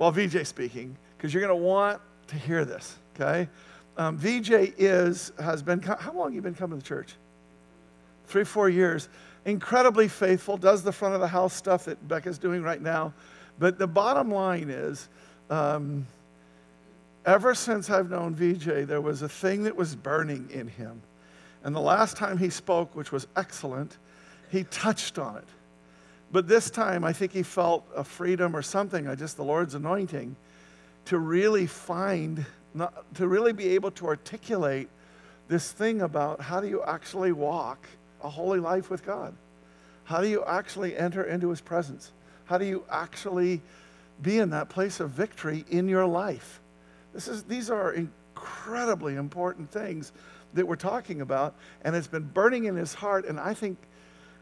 while VJ's speaking, because you're going to want to hear this, okay? Um, VJ is, has been, how long have you been coming to church? Three, four years. Incredibly faithful, does the front of the house stuff that Becca's doing right now. But the bottom line is, um, ever since I've known VJ, there was a thing that was burning in him. And the last time he spoke, which was excellent, he touched on it. But this time, I think he felt a freedom or something, I just the Lord's anointing, to really find, not, to really be able to articulate this thing about how do you actually walk a holy life with God? How do you actually enter into his presence? How do you actually be in that place of victory in your life? This is, these are incredibly important things that we're talking about, and it's been burning in his heart. And I think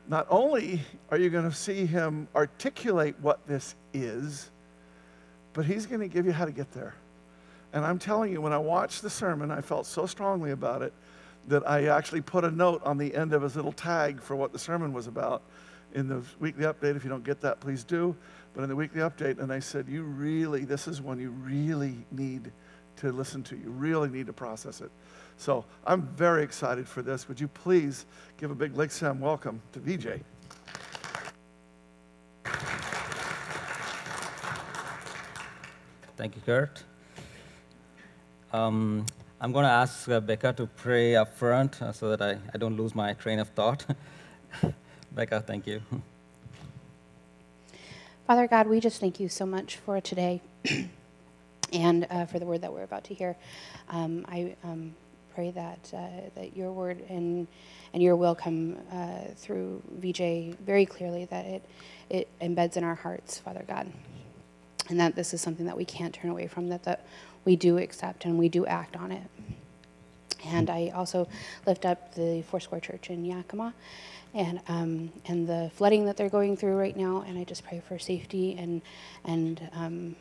not only are you going to see him articulate what this is, but he's going to give you how to get there. And I'm telling you, when I watched the sermon, I felt so strongly about it that I actually put a note on the end of his little tag for what the sermon was about in the weekly update. If you don't get that, please do. But in the weekly update, and I said, You really, this is one you really need to listen to. You really need to process it. So I'm very excited for this. Would you please give a big Lake Sam welcome to VJ? Thank you, Curt. Um, I'm going to ask uh, Becca to pray up front uh, so that I, I don't lose my train of thought. Becca, thank you. Father God, we just thank you so much for today and uh, for the word that we're about to hear. Um, I um, pray that, uh, that your word and, and your will come uh, through VJ very clearly, that it, it embeds in our hearts, Father God. And that this is something that we can't turn away from, that, that we do accept and we do act on it. And I also lift up the Foursquare Church in Yakima and, um, and the flooding that they're going through right now. And I just pray for safety and, and, um,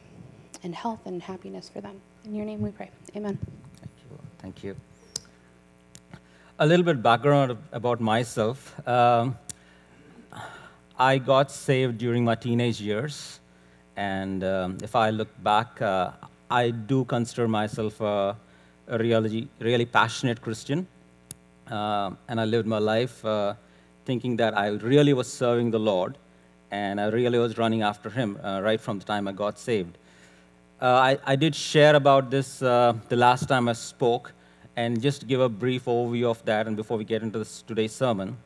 and health and happiness for them. In your name we pray. Amen. Thank you. Thank you a little bit background about myself. Um, I got saved during my teenage years, and um, if I look back, uh, I do consider myself a, a really, really passionate Christian, uh, and I lived my life uh, thinking that I really was serving the Lord, and I really was running after Him uh, right from the time I got saved. Uh, I, I, did share about this uh, the last time I spoke, and just give a brief overview of that, and before we get into this, today's sermon,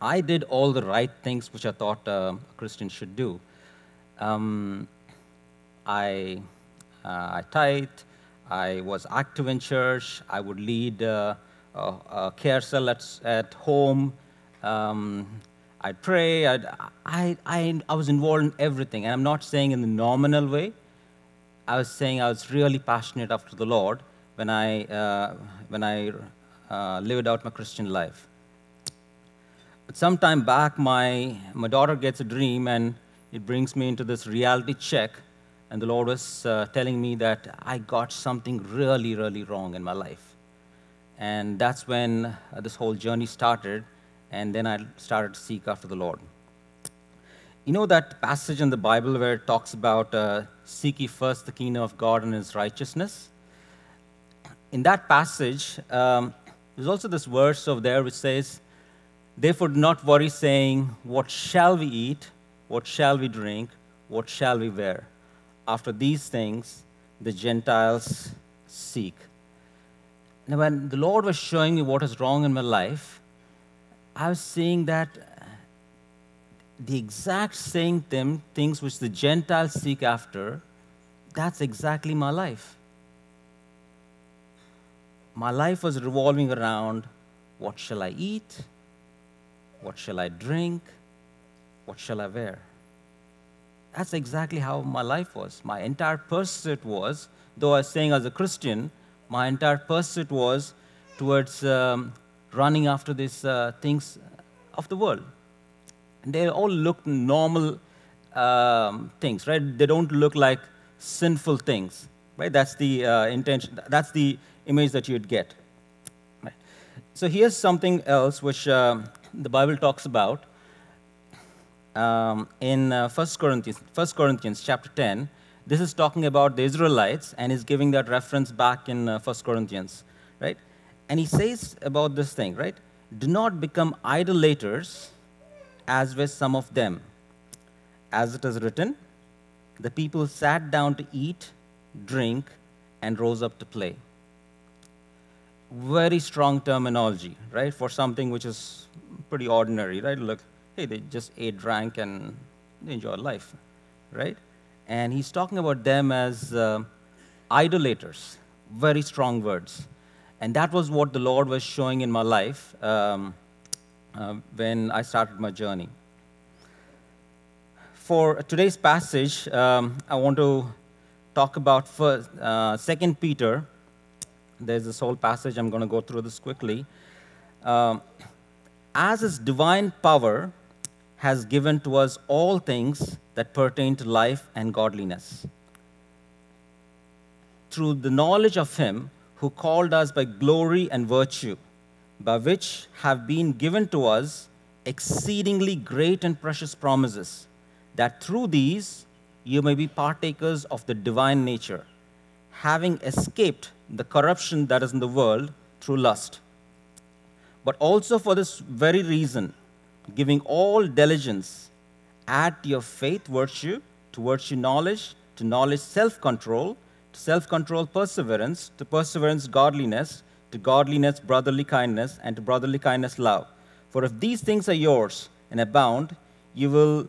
I did all the right things which I thought uh, a Christian should do. Um, I, uh, I tithed, I was active in church, I would lead uh, a, a, care cell at, at home, um, I'd pray, I'd, I, I, I was involved in everything. And I'm not saying in the nominal way, I was saying I was really passionate after the Lord when I, uh, when I uh, lived out my Christian life. But some time back, my, my daughter gets a dream, and it brings me into this reality check. And the Lord was uh, telling me that I got something really, really wrong in my life. And that's when uh, this whole journey started. And then I started to seek after the Lord. You know that passage in the Bible where it talks about uh, seek ye first the kingdom of God and his righteousness? In that passage, um, there's also this verse over there which says, Therefore, do not worry, saying, What shall we eat? What shall we drink? What shall we wear? After these things, the Gentiles seek. Now, when the Lord was showing me what is wrong in my life, I was seeing that the exact same things which the Gentiles seek after, that's exactly my life my life was revolving around what shall I eat? What shall I drink? What shall I wear? That's exactly how my life was. My entire pursuit was, though I was saying as a Christian, my entire pursuit was towards um, running after these uh, things of the world. And they all look normal um, things, right? They don't look like sinful things, right? That's the uh, intention. That's the image that you'd get. So here's something else which uh, the Bible talks about um, in uh, 1 Corinthians, 1 Corinthians chapter 10. this is talking about the Israelites, and he's giving that reference back in uh, 1 Corinthians, right? And he says about this thing, right? Do not become idolaters, as were some of them. As it is written, the people sat down to eat, drink, and rose up to play. Very strong terminology, right? For something which is pretty ordinary, right? Look, hey, they just ate, drank, and enjoyed life, right? And he's talking about them as uh, idolaters, very strong words. And that was what the Lord was showing in my life um, uh, when I started my journey. For today's passage, um, I want to talk about first, uh, 2 Peter. There's this whole passage, I'm going to go through this quickly. Um, as his divine power has given to us all things that pertain to life and godliness. Through the knowledge of him who called us by glory and virtue, by which have been given to us exceedingly great and precious promises, that through these you may be partakers of the divine nature, having escaped the corruption that is in the world through lust. But also for this very reason, giving all diligence, add to your faith virtue, to virtue knowledge, to knowledge self control, to self control perseverance, to perseverance godliness, to godliness brotherly kindness, and to brotherly kindness love. For if these things are yours and abound, you will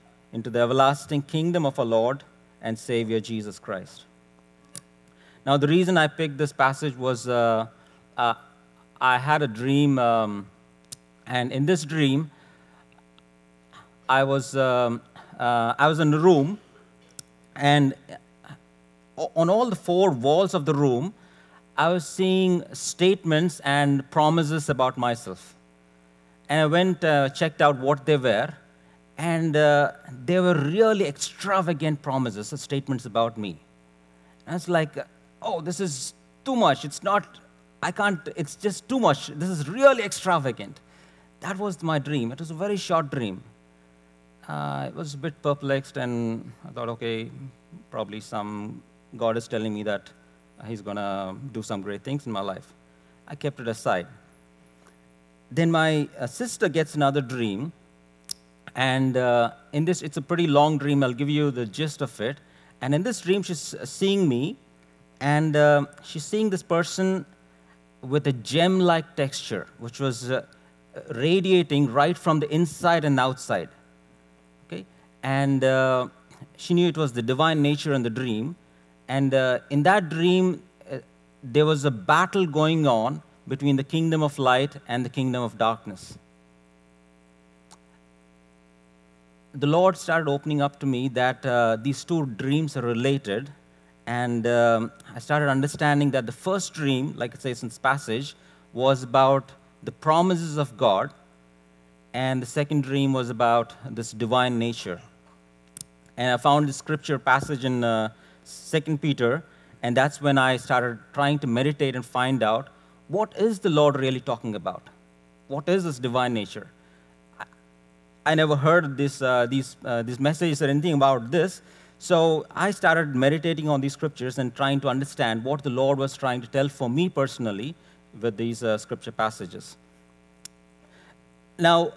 into the everlasting kingdom of our Lord and Savior Jesus Christ. Now, the reason I picked this passage was uh, uh, I had a dream. Um, and in this dream, I was, um, uh, I was in a room, and on all the four walls of the room, I was seeing statements and promises about myself. And I went, uh, checked out what they were, and uh, they were really extravagant promises, statements about me. And was like, oh, this is too much. It's not, I can't, it's just too much. This is really extravagant. That was my dream. It was a very short dream. Uh, I was a bit perplexed, and I thought, okay, probably some God is telling me that He's going to do some great things in my life. I kept it aside. Then my uh, sister gets another dream, and uh, in this, it's a pretty long dream. I'll give you the gist of it. And in this dream, she's seeing me, and uh, she's seeing this person with a gem like texture, which was uh, radiating right from the inside and outside. Okay? And uh, she knew it was the divine nature in the dream. And uh, in that dream, uh, there was a battle going on between the kingdom of light and the kingdom of darkness. The Lord started opening up to me that uh, these two dreams are related. And um, I started understanding that the first dream, like it says in this passage, was about the promises of God, and the second dream was about this divine nature. And I found the scripture passage in uh, 2 Peter, and that's when I started trying to meditate and find out what is the Lord really talking about? What is this divine nature? I, never heard this, uh, these, uh, these messages or anything about this, so I started meditating on these scriptures and trying to understand what the Lord was trying to tell for me personally with these uh, scripture passages. Now,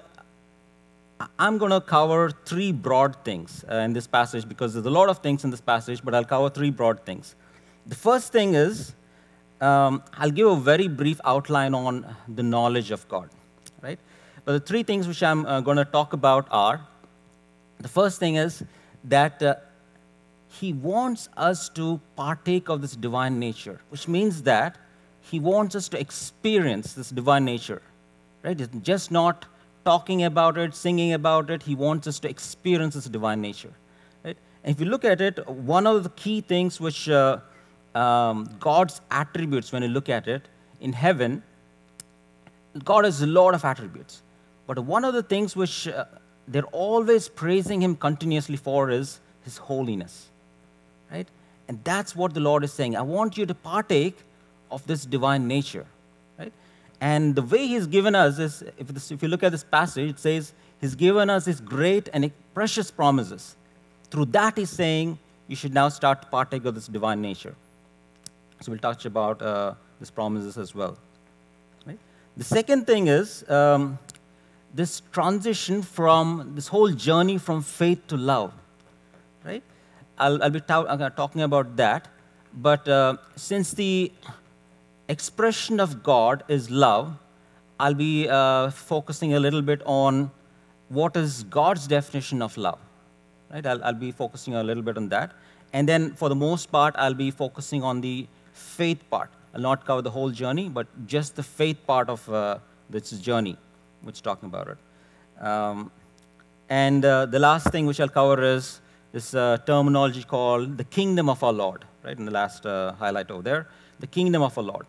I'm going to cover three broad things uh, in this passage because there's a lot of things in this passage, but I'll cover three broad things. The first thing is um, I'll give a very brief outline on the knowledge of God, right? But the three things which I'm uh, going to talk about are the first thing is that uh, He wants us to partake of this divine nature, which means that he wants us to experience this divine nature, right? It's just not talking about it, singing about it. He wants us to experience this divine nature, right? And if you look at it, one of the key things which uh, um, God's attributes, when you look at it, in heaven, God has a lot of attributes. But one of the things which uh, they're always praising Him continuously for is His holiness. Right? And that's what the Lord is saying. I want you to partake of this divine nature. Right? And the way He's given us is, if, this, if you look at this passage, it says, He's given us His great and precious promises. Through that, He's saying, you should now start to partake of this divine nature. So we'll touch about uh, these promises as well. Right? The second thing is um, this transition from this whole journey from faith to love. Right? I'll, I'll be ta- talking about that. But uh, since the expression of God is love, I'll be uh, focusing a little bit on what is God's definition of love. Right? I'll, I'll be focusing a little bit on that. And then, for the most part, I'll be focusing on the faith part. I'll not cover the whole journey, but just the faith part of uh, this journey, which is talking about it. Um, and uh, the last thing which I'll cover is this uh, terminology called the kingdom of our Lord, right? In the last uh, highlight over there, the kingdom of our Lord.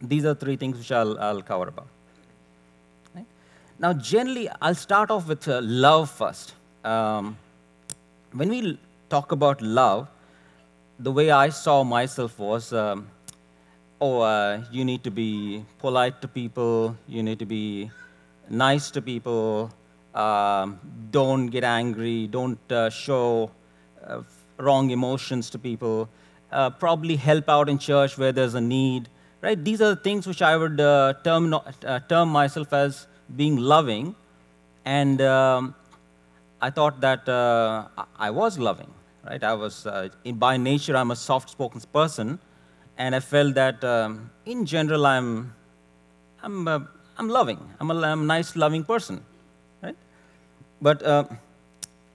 These are three things which I'll, I'll cover about. Right? Now, generally, I'll start off with uh, love first. Um, when we talk about love, the way I saw myself was um, oh, uh, you need to be polite to people, you need to be nice to people, um, don't get angry, don't uh, show uh, wrong emotions to people, uh, probably help out in church where there's a need. Right? These are the things which I would uh, term, uh, term myself as being loving. And um, I thought that I was loving right? I was, uh, in, by nature, I'm a soft-spoken person, and I felt that um, in general, I'm, I'm, uh, I'm loving. I'm a, I'm a nice, loving person, right? But uh,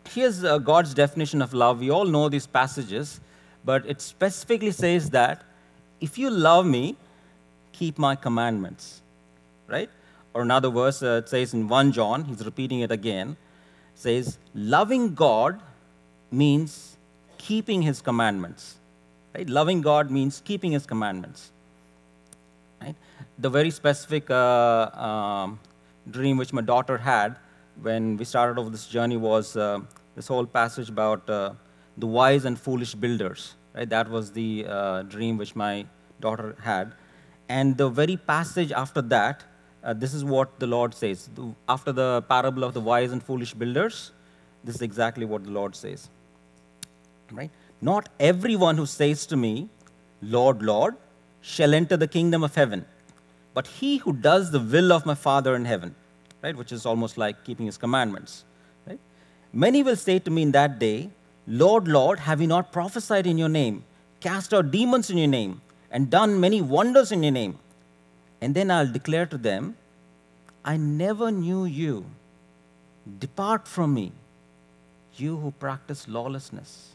here's uh, God's definition of love. We all know these passages, but it specifically says that if you love me, keep my commandments, right? Or another verse, uh, it says in 1 John, he's repeating it again, says, loving God means keeping his commandments. Right? Loving God means keeping his commandments. Right? The very specific uh, um, dream which my daughter had when we started off this journey was uh, this whole passage about uh, the wise and foolish builders. Right? That was the uh, dream which my daughter had. And the very passage after that, uh, this is what the Lord says. After the parable of the wise and foolish builders, this is exactly what the Lord says right? Not everyone who says to me, Lord, Lord, shall enter the kingdom of heaven, but he who does the will of my Father in heaven, right? Which is almost like keeping his commandments, right? Many will say to me in that day, Lord, Lord, have we not prophesied in your name, cast out demons in your name, and done many wonders in your name? And then I'll declare to them, I never knew you. Depart from me, you who practice lawlessness.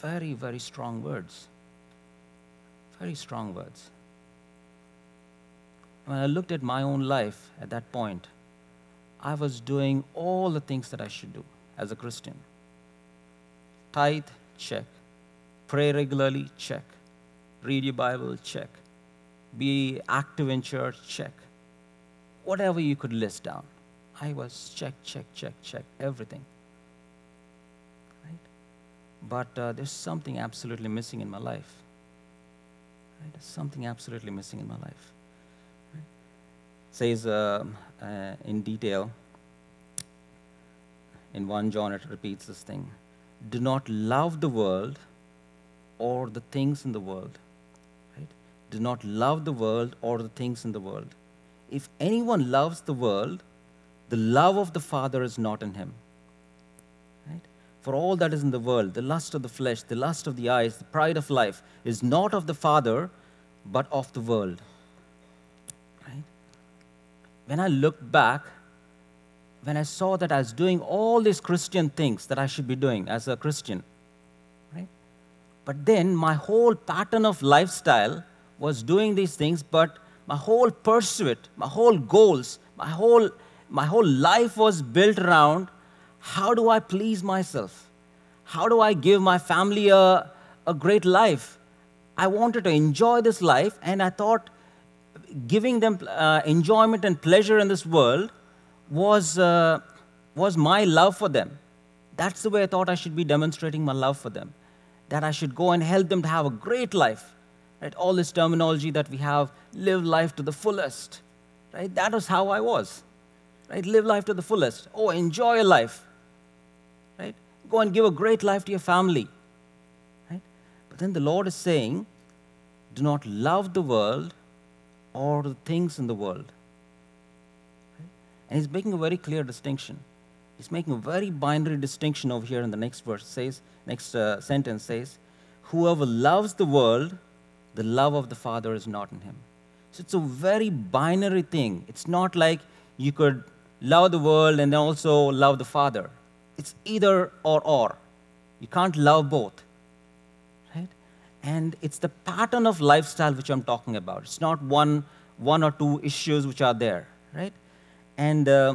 Very, very strong words. Very strong words. When I looked at my own life at that point, I was doing all the things that I should do as a Christian. Tithe, check. Pray regularly, check. Read your Bible, check. Be active in church, check. Whatever you could list down. I was check, check, check, check, everything Right? but uh, there's something absolutely missing in my life. Right? There's something absolutely missing in my life. Right? Says uh, uh, in detail, in 1 John, it repeats this thing Do not love the world or the things in the world. Right? Do not love the world or the things in the world. If anyone loves the world, the love of the Father is not in him. For all that is in the world, the lust of the flesh, the lust of the eyes, the pride of life, is not of the Father, but of the world. Right? When I looked back, when I saw that I was doing all these Christian things that I should be doing as a Christian, right? But then my whole pattern of lifestyle was doing these things, but my whole pursuit, my whole goals, my whole, my whole life was built around how do I please myself? How do I give my family a, a great life. I wanted to enjoy this life, and I thought giving them uh, enjoyment and pleasure in this world was, uh, was my love for them. That's the way I thought I should be demonstrating my love for them. That I should go and help them to have a great life. Right? All this terminology that we have, live life to the fullest. Right? That was how I was. Right? Live life to the fullest. Oh, enjoy life. Go and give a great life to your family. Right? But then the Lord is saying, do not love the world or the things in the world. Right? And he's making a very clear distinction. He's making a very binary distinction over here in the next verse. says, next uh, sentence says, Whoever loves the world, the love of the Father is not in him. So it's a very binary thing. It's not like you could love the world and also love the Father. It's either or or. You can't love both. Right? And it's the pattern of lifestyle which I'm talking about. It's not one, one or two issues which are there. Right? And uh,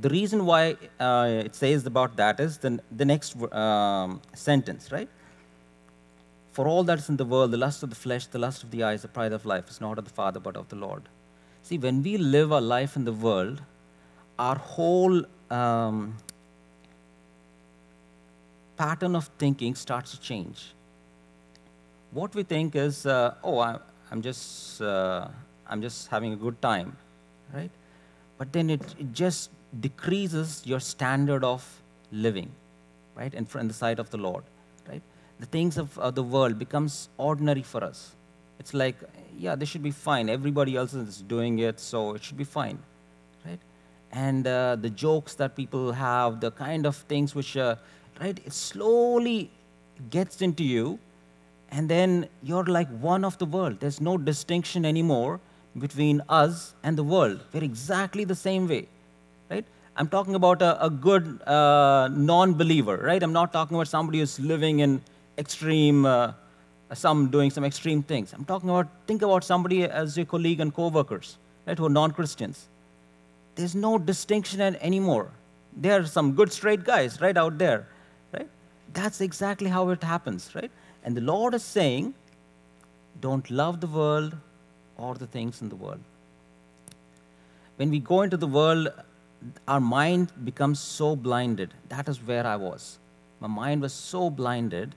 the reason why uh, it says about that is the, the next um, sentence, right? For all that is in the world, the lust of the flesh, the lust of the eyes, the pride of life is not of the Father but of the Lord. See, when we live our life in the world, our whole um, pattern of thinking starts to change. What we think is, uh, oh, I, am just, uh, I'm just having a good time, right? But then it, it just decreases your standard of living, right, in, in the sight of the Lord, right? The things of, of the world becomes ordinary for us. It's like, yeah, this should be fine. Everybody else is doing it, so it should be fine, right? And uh, the jokes that people have, the kind of things which, uh, right, it slowly gets into you, and then you're like one of the world. There's no distinction anymore between us and the world. We're exactly the same way right? I'm talking about a, a good uh, non believer, right? I'm not talking about somebody who's living in extreme, uh, some doing some extreme things. I'm talking about, think about somebody as your colleague and co workers, right, who are non Christians. There's no distinction anymore. There are some good straight guys right out there? That's exactly how it happens, right? And the Lord is saying, don't love the world or the things in the world. When we go into the world our mind becomes so blinded. That is where I was. My mind was so blinded,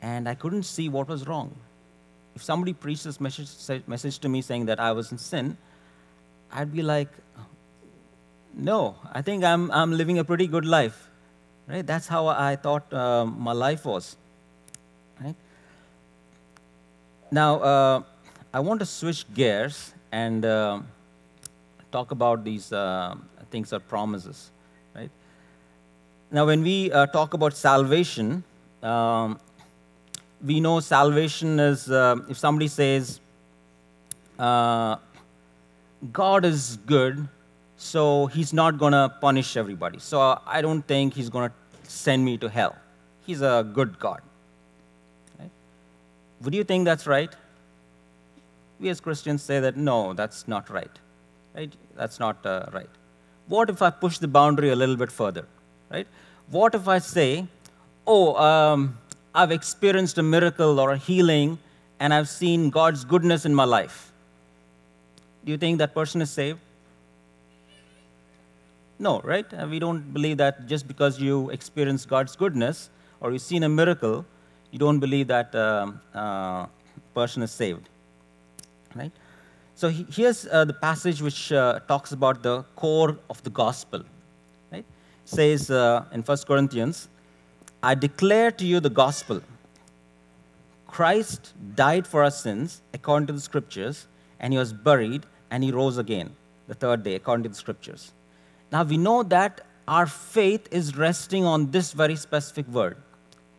and I couldn't see what was wrong. If somebody preached this message, message to me saying that I was in sin, I'd be like, no, I think I'm, I'm living a pretty good life. Right? That's how I thought uh, my life was. Right? Now, uh, I want to switch gears and uh, talk about these uh, things or promises, right? Now, when we uh, talk about salvation, um, we know salvation is uh, if somebody says, God is good, so he's not going to punish everybody. So I don't think he's going to send me to hell. He's a good God. Right? Would you think that's right? We as Christians say that no, that's not right. Right? That's not uh, right. What if I push the boundary a little bit further? Right? What if I say, oh, um, I've experienced a miracle or a healing and I've seen God's goodness in my life? Do you think that person is saved? No, right? We don't believe that just because you experience God's goodness or you've seen a miracle, you don't believe that uh, uh, person is saved, right? So here's uh, the passage which uh, talks about the core of the gospel. Right? It says uh, in 1 Corinthians, I declare to you the gospel. Christ died for our sins according to the scriptures, and he was buried, and he rose again the third day according to the scriptures. Now we know that our faith is resting on this very specific word.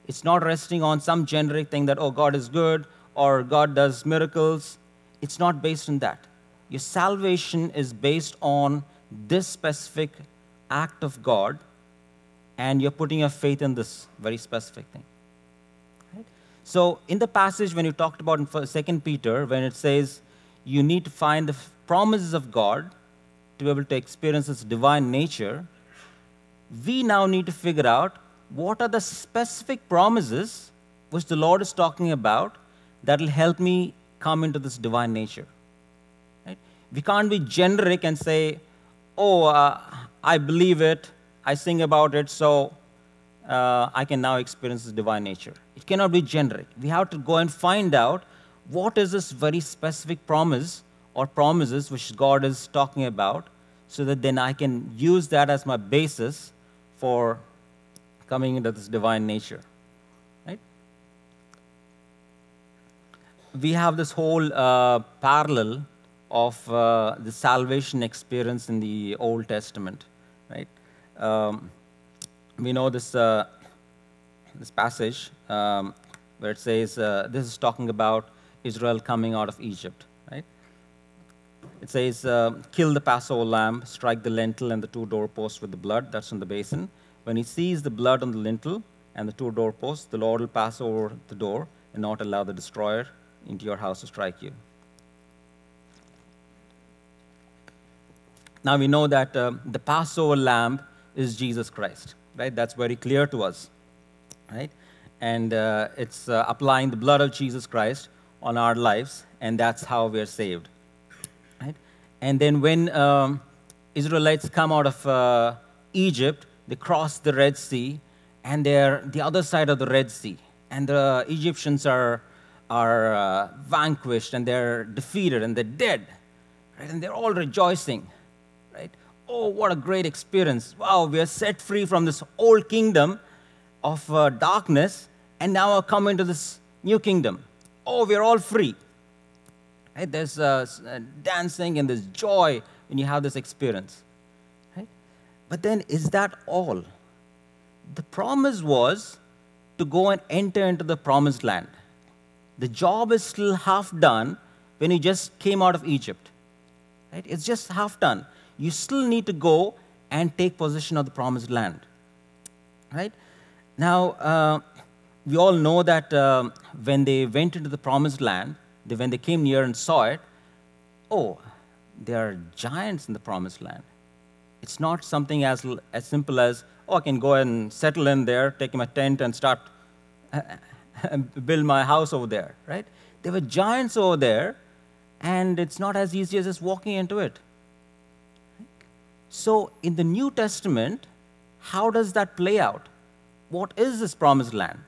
It's not resting on some generic thing that, oh, God is good or God does miracles. It's not based on that. Your salvation is based on this specific act of God, and you're putting your faith in this very specific thing. So, in the passage when you talked about in Second Peter, when it says you need to find the promises of God to be able to experience its divine nature, we now need to figure out what are the specific promises which the Lord is talking about that will help me come into this divine nature. Right? We can't be generic and say, oh, uh, I believe it, I sing about it, so uh, I can now experience this divine nature. It cannot be generic. We have to go and find out what is this very specific promise or promises which God is talking about so that then I can use that as my basis for coming into this divine nature. Right? We have this whole uh, parallel of uh, the salvation experience in the Old Testament. Right? Um, we know this, uh, this passage um, where it says uh, this is talking about Israel coming out of Egypt. It says, uh, kill the Passover lamb, strike the lintel and the two doorposts with the blood. That's in the basin. When he sees the blood on the lintel and the two doorposts, the Lord will pass over the door and not allow the destroyer into your house to strike you. Now we know that uh, the Passover lamb is Jesus Christ, right? That's very clear to us, right? And uh, it's uh, applying the blood of Jesus Christ on our lives, and that's how we are saved? And then when um, Israelites come out of uh, Egypt, they cross the Red Sea, and they're the other side of the Red Sea, and the Egyptians are are uh, vanquished and they're defeated and they're dead, right? And they're all rejoicing right? Oh, what a great experience. Wow, we are set free from this old kingdom of uh, darkness and now are coming to this new kingdom. Oh, we're all free. Right? There's uh, uh, dancing and there's joy when you have this experience. Right? But then, is that all? The promise was to go and enter into the promised land. The job is still half done when you just came out of Egypt. Right? It's just half done you still need to go and take possession of the promised land. Right? Now, uh, we all know that uh, when they went into the promised land, they, when they came near and saw it, oh, there are giants in the promised land. It's not something as, as simple as, oh, I can go and settle in there, take my tent, and start build my house over there, right? There were giants over there, and it's not as easy as just walking into it. So, in the New Testament, how does that play out? What is this promised land?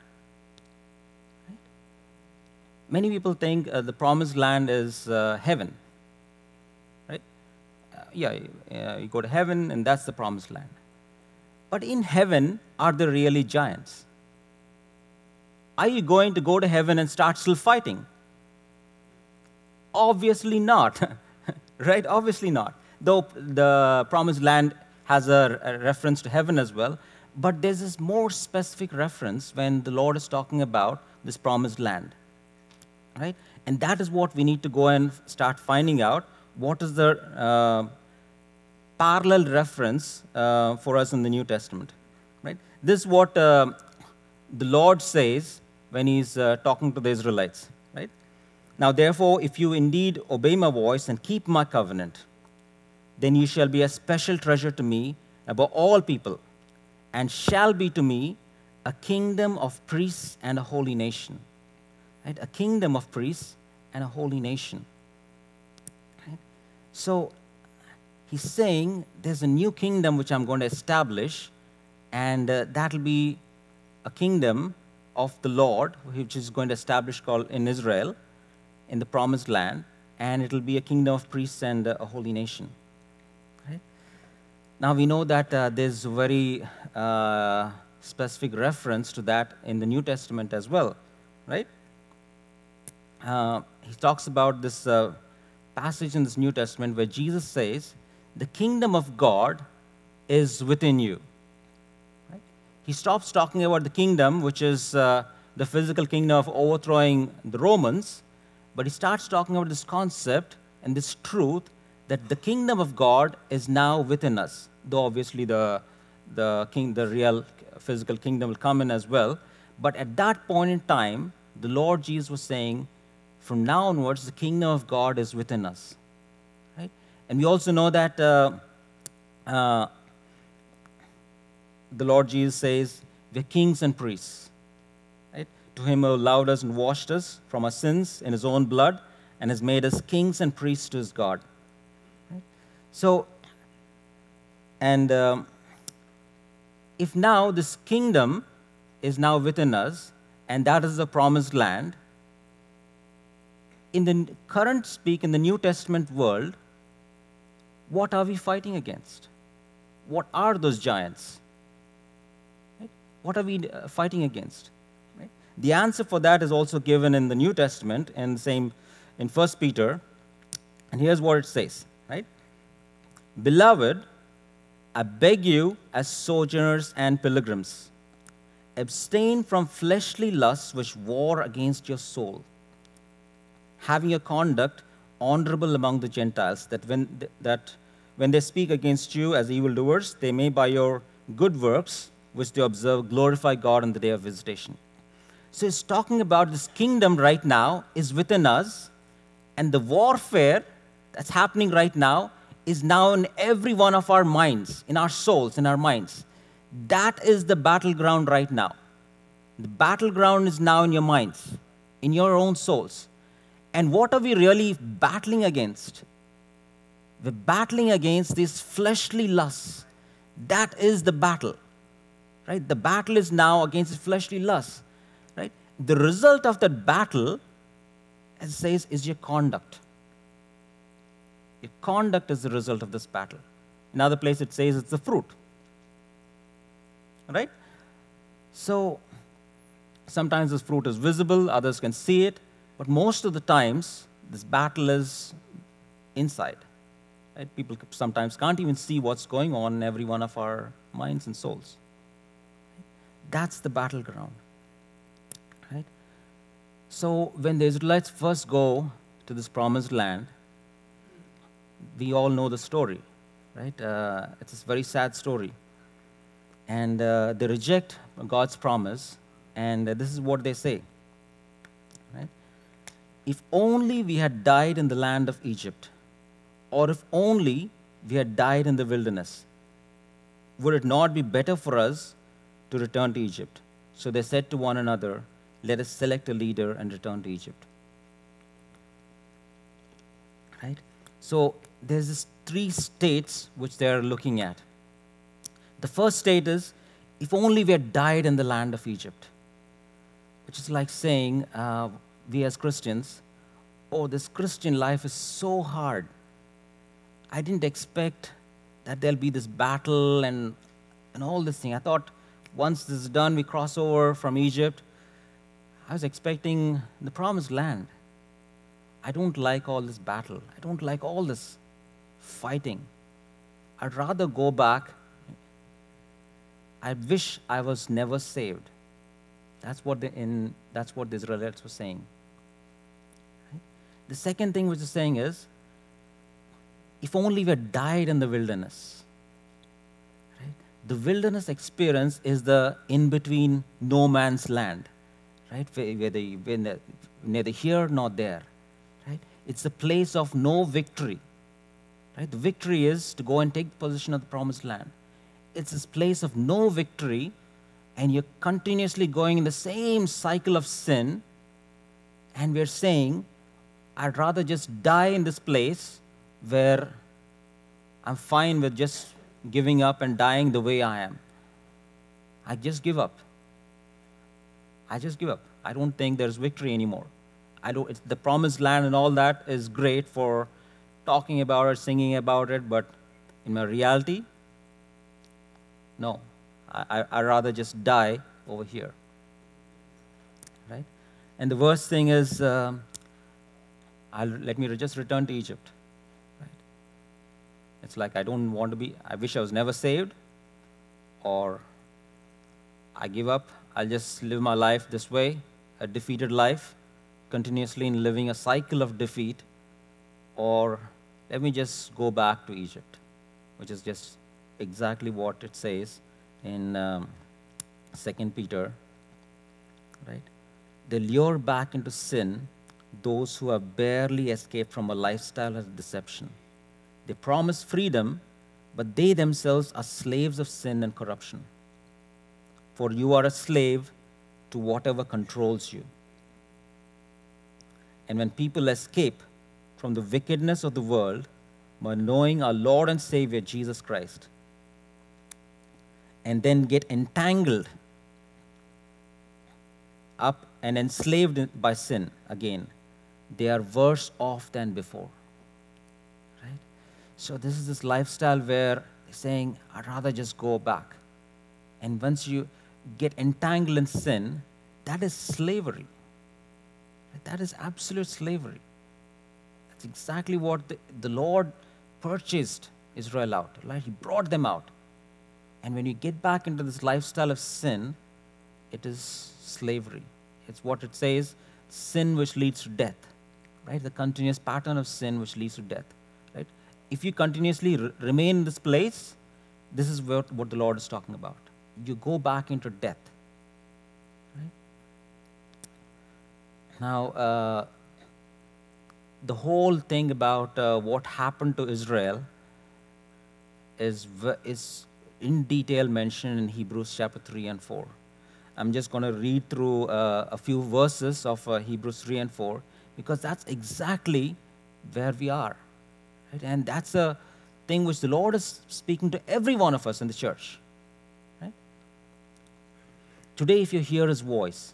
Many people think uh, the promised land is uh, heaven. Right? Uh, yeah, uh, you go to heaven, and that's the promised land. But in heaven, are there really giants? Are you going to go to heaven and start still fighting? Obviously not. right? Obviously not though the promised land has a, a reference to heaven as well, but there's this more specific reference when the Lord is talking about this promised land. Right? And that is what we need to go and start finding out what is the uh, parallel reference uh, for us in the New Testament. Right? This is what uh, the Lord says when He's uh, talking to the Israelites. Right? Now, therefore, if you indeed obey my voice and keep my covenant, then you shall be a special treasure to me above all people, and shall be to me a kingdom of priests and a holy nation. Right? A kingdom of priests and a holy nation. Right? So he's saying there's a new kingdom which I'm going to establish, and uh, that'll be a kingdom of the Lord, which is going to establish called in Israel, in the promised land, and it'll be a kingdom of priests and uh, a holy nation. Now we know that uh, there's very uh, specific reference to that in the New Testament as well, right? Uh, he talks about this uh, passage in this New Testament where Jesus says, The kingdom of God is within you. Right? He stops talking about the kingdom, which is uh, the physical kingdom of overthrowing the Romans, but he starts talking about this concept and this truth that the kingdom of God is now within us though obviously the, the, king, the real physical kingdom will come in as well. But at that point in time, the Lord Jesus was saying, from now onwards, the kingdom of God is within us. Right? And we also know that uh, uh, the Lord Jesus says, we're kings and priests. Right? to him who loved us and washed us from our sins in his own blood and has made us kings and priests to his God. Right? So, and um, if now this kingdom is now within us, and that is the promised land, in the current speak in the New Testament world, what are we fighting against? What are those giants? What are we uh, fighting against? The answer for that is also given in the New Testament in the same in 1 Peter. And here's what it says, right? Beloved, I beg you as sojourners and pilgrims, abstain from fleshly lusts which war against your soul, having a conduct honorable among the Gentiles, that when, that when they speak against you as evildoers, they may by your good works, which they observe, glorify God on the day of visitation. So it's talking about this kingdom right now is within us, and the warfare that's happening right now is now in every one of our minds, in our souls, in our minds. That is the battleground right now. The battleground is now in your minds, in your own souls. And what are we really battling against? We're battling against these fleshly lusts. That is the battle. Right? The battle is now against fleshly lusts. Right? The result of that battle, as it says, is your conduct. Your conduct is the result of this battle. Another place it says it's the fruit. Right? So sometimes this fruit is visible, others can see it, but most of the times this battle is inside. Right? People sometimes can't even see what's going on in every one of our minds and souls. That's the battleground. Right? So when the Israelites first go to this promised land, we all know the story, right? Uh, it's a very sad story. And uh, they reject God's promise, and uh, this is what they say. If only we had died in the land of Egypt or if only we had died in the wilderness. Would it not be better for us to return to Egypt? So they said to one another, Let us select a leader and return to Egypt. Right? So there's three states which they're looking at. The first state is, if only we had died in the land of Egypt, which is like saying, uh, we as Christians, oh, this Christian life is so hard. I didn't expect that there'll be this battle and, and all this thing. I thought once this is done, we cross over from Egypt. I was expecting the promised land. I don't like all this battle. I don't like all this fighting. I'd rather go back. I wish I was never saved. That's what the, in, that's what the Israelites were saying. The second thing which is saying is, if only we had died in the wilderness. The wilderness experience is the in between no man's land, right? They, where neither here nor there, right? It's a place of no victory, right? The victory is to go and take possession of the promised land. It's this place of no victory, and you're continuously going in the same cycle of sin. And we're saying, I'd rather just die in this place where I'm fine with just giving up and dying the way I am. I just give up. I just give up. I don't think there's victory anymore. I don't, it's the promised land and all that is great for talking about it, singing about it, but in my reality, no. I, I, would rather just die over here. Right? And the worst thing is, um, I'll, let me just return to Egypt. It's like I don't want to be, I wish I was never saved, or I give up, I'll just live my life this way, a defeated life, continuously in living a cycle of defeat, or let me just go back to Egypt, which is just exactly what it says in um, 2 Peter, right? They lure back into sin those who have barely escaped from a lifestyle of deception they promise freedom, but they themselves are slaves of sin and corruption. For you are a slave to whatever controls you. And when people escape from the wickedness of the world by knowing our Lord and Savior Jesus Christ, and then get entangled up and enslaved by sin again, they are worse off than before. Right? So, this is this lifestyle where they're saying, I'd rather just go back. And once you get entangled in sin, that is slavery. That is absolute slavery. That's exactly what the, the Lord purchased Israel out. Right? He brought them out. And when you get back into this lifestyle of sin, it is slavery. It's what it says sin which leads to death. Right? The continuous pattern of sin which leads to death. Right? If you continuously re- remain in this place, this is what, what the Lord is talking about. You go back into death. Right? Now, uh, the whole thing about uh, what happened to Israel is, is in detail mentioned in Hebrews chapter 3 and 4. I'm just going to read through uh, a few verses of uh, Hebrews 3 and 4 because that's exactly where we are. Right? And that's a thing which the Lord is speaking to every one of us in the church. Right? Today, if you hear His voice,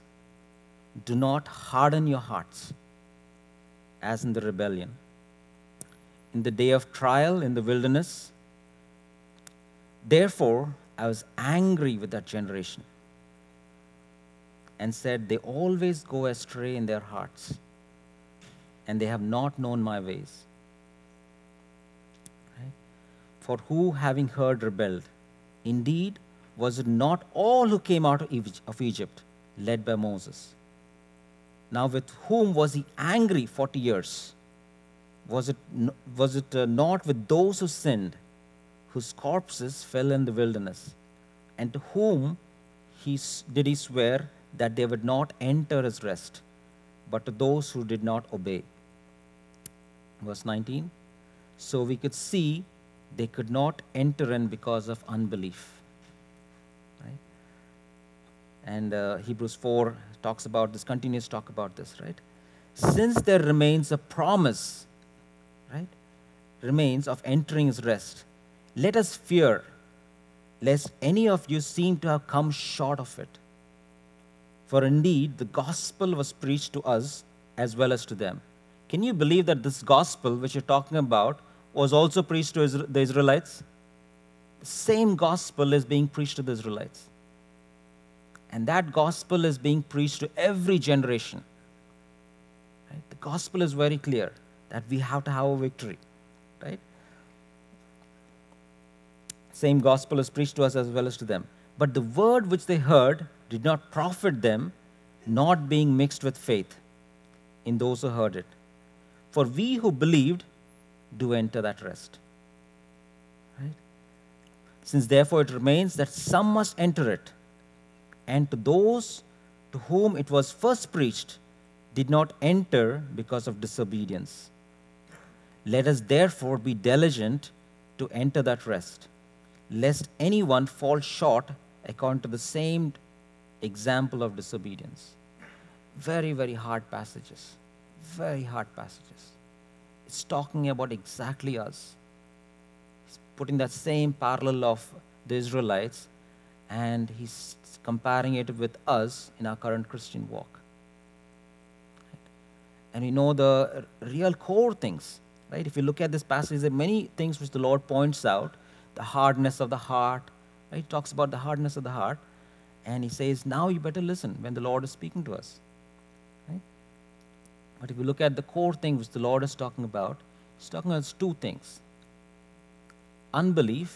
do not harden your hearts as in the rebellion. In the day of trial in the wilderness, therefore, I was angry with that generation and said, They always go astray in their hearts, and they have not known my ways. For who, having heard, rebelled? Indeed, was it not all who came out of Egypt, led by Moses? Now, with whom was he angry 40 years? Was it, was it uh, not with those who sinned, whose corpses fell in the wilderness? And to whom he, did he swear that they would not enter his rest, but to those who did not obey? Verse 19. So we could see they could not enter in because of unbelief. Right? And uh, Hebrews 4 talks about this, continues to talk about this, right? Since there remains a promise, right, remains of entering his rest, let us fear lest any of you seem to have come short of it. For indeed, the gospel was preached to us as well as to them. Can you believe that this gospel, which you're talking about, was also preached to the Israelites? The same gospel is being preached to the Israelites. And that gospel is being preached to every generation. Right? The gospel is very clear that we have to have a victory. Right? Same gospel is preached to us as well as to them. But the word which they heard did not profit them, not being mixed with faith in those who heard it. For we who believed do enter that rest. Right? Since therefore it remains that some must enter it and to those to whom it was first preached did not enter because of disobedience. Let us therefore be diligent to enter that rest, lest anyone fall short according to the same example of disobedience. Very, very hard passages. Very hard passages. It's talking about exactly us. He's putting that same parallel of the Israelites and he's comparing it with us in our current Christian walk. And we know the real core things, right? If you look at this passage, there are many things which the Lord points out the hardness of the heart. He talks about the hardness of the heart, and he says, Now you better listen when the Lord is speaking to us. Right? But if you look at the core thing which the Lord is talking about, he's talking about two things unbelief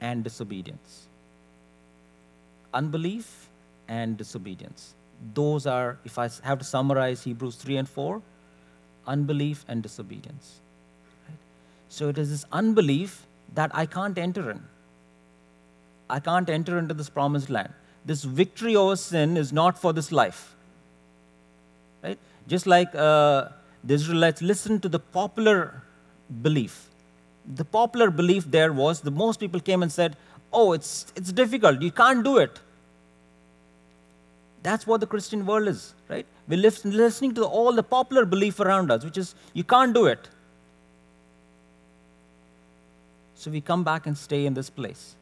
and disobedience unbelief and disobedience. Those are, if I have to summarize Hebrews 3 and 4, unbelief and disobedience. Right? So it is this unbelief that I can't enter in. I can't enter into this promised land. This victory over sin is not for this life. Right? Just like uh, the Israelites listened to the popular belief. The popular belief there was the most people came and said, oh, it's, it's difficult. You can't do it. That's what the Christian world is, right? We're listening to all the popular belief around us, which is you can't do it. So we come back and stay in this place.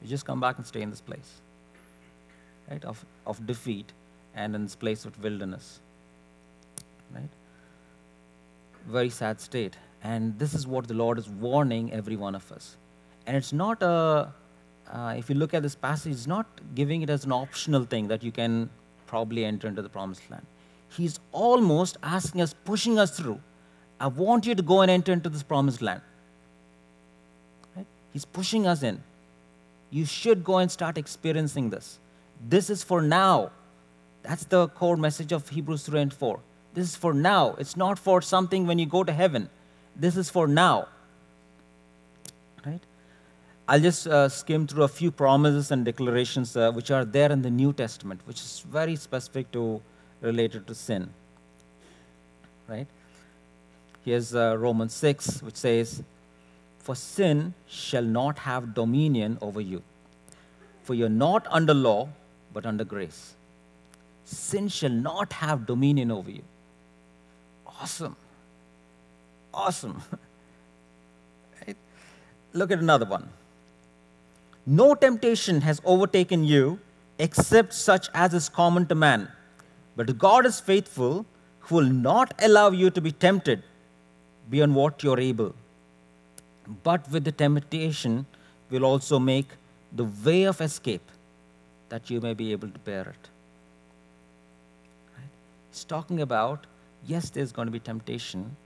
We just come back and stay in this place, right? Of, of defeat and in this place of wilderness, right? Very sad state. And this is what the Lord is warning every one of us. And it's not a, uh, if you look at this passage, it's not giving it as an optional thing that you can probably enter into the promised land. He's almost asking us, pushing us through. I want you to go and enter into this promised land. He's pushing us in. You should go and start experiencing this. This is for now. That's the core message of Hebrews 3 and 4. This is for now. It's not for something when you go to heaven. This is for now. Right? I'll just uh, skim through a few promises and declarations uh, which are there in the New Testament, which is very specific to related to sin. Right? Here's uh, Romans 6, which says, for sin shall not have dominion over you. For you're not under law, but under grace. Sin shall not have dominion over you. Awesome. Awesome. right? Look at another one. No temptation has overtaken you except such as is common to man. But God is faithful, who will not allow you to be tempted beyond what you're able but with the temptation will also make the way of escape that you may be able to bear it. Right? He's talking about, yes, there's going to be temptation,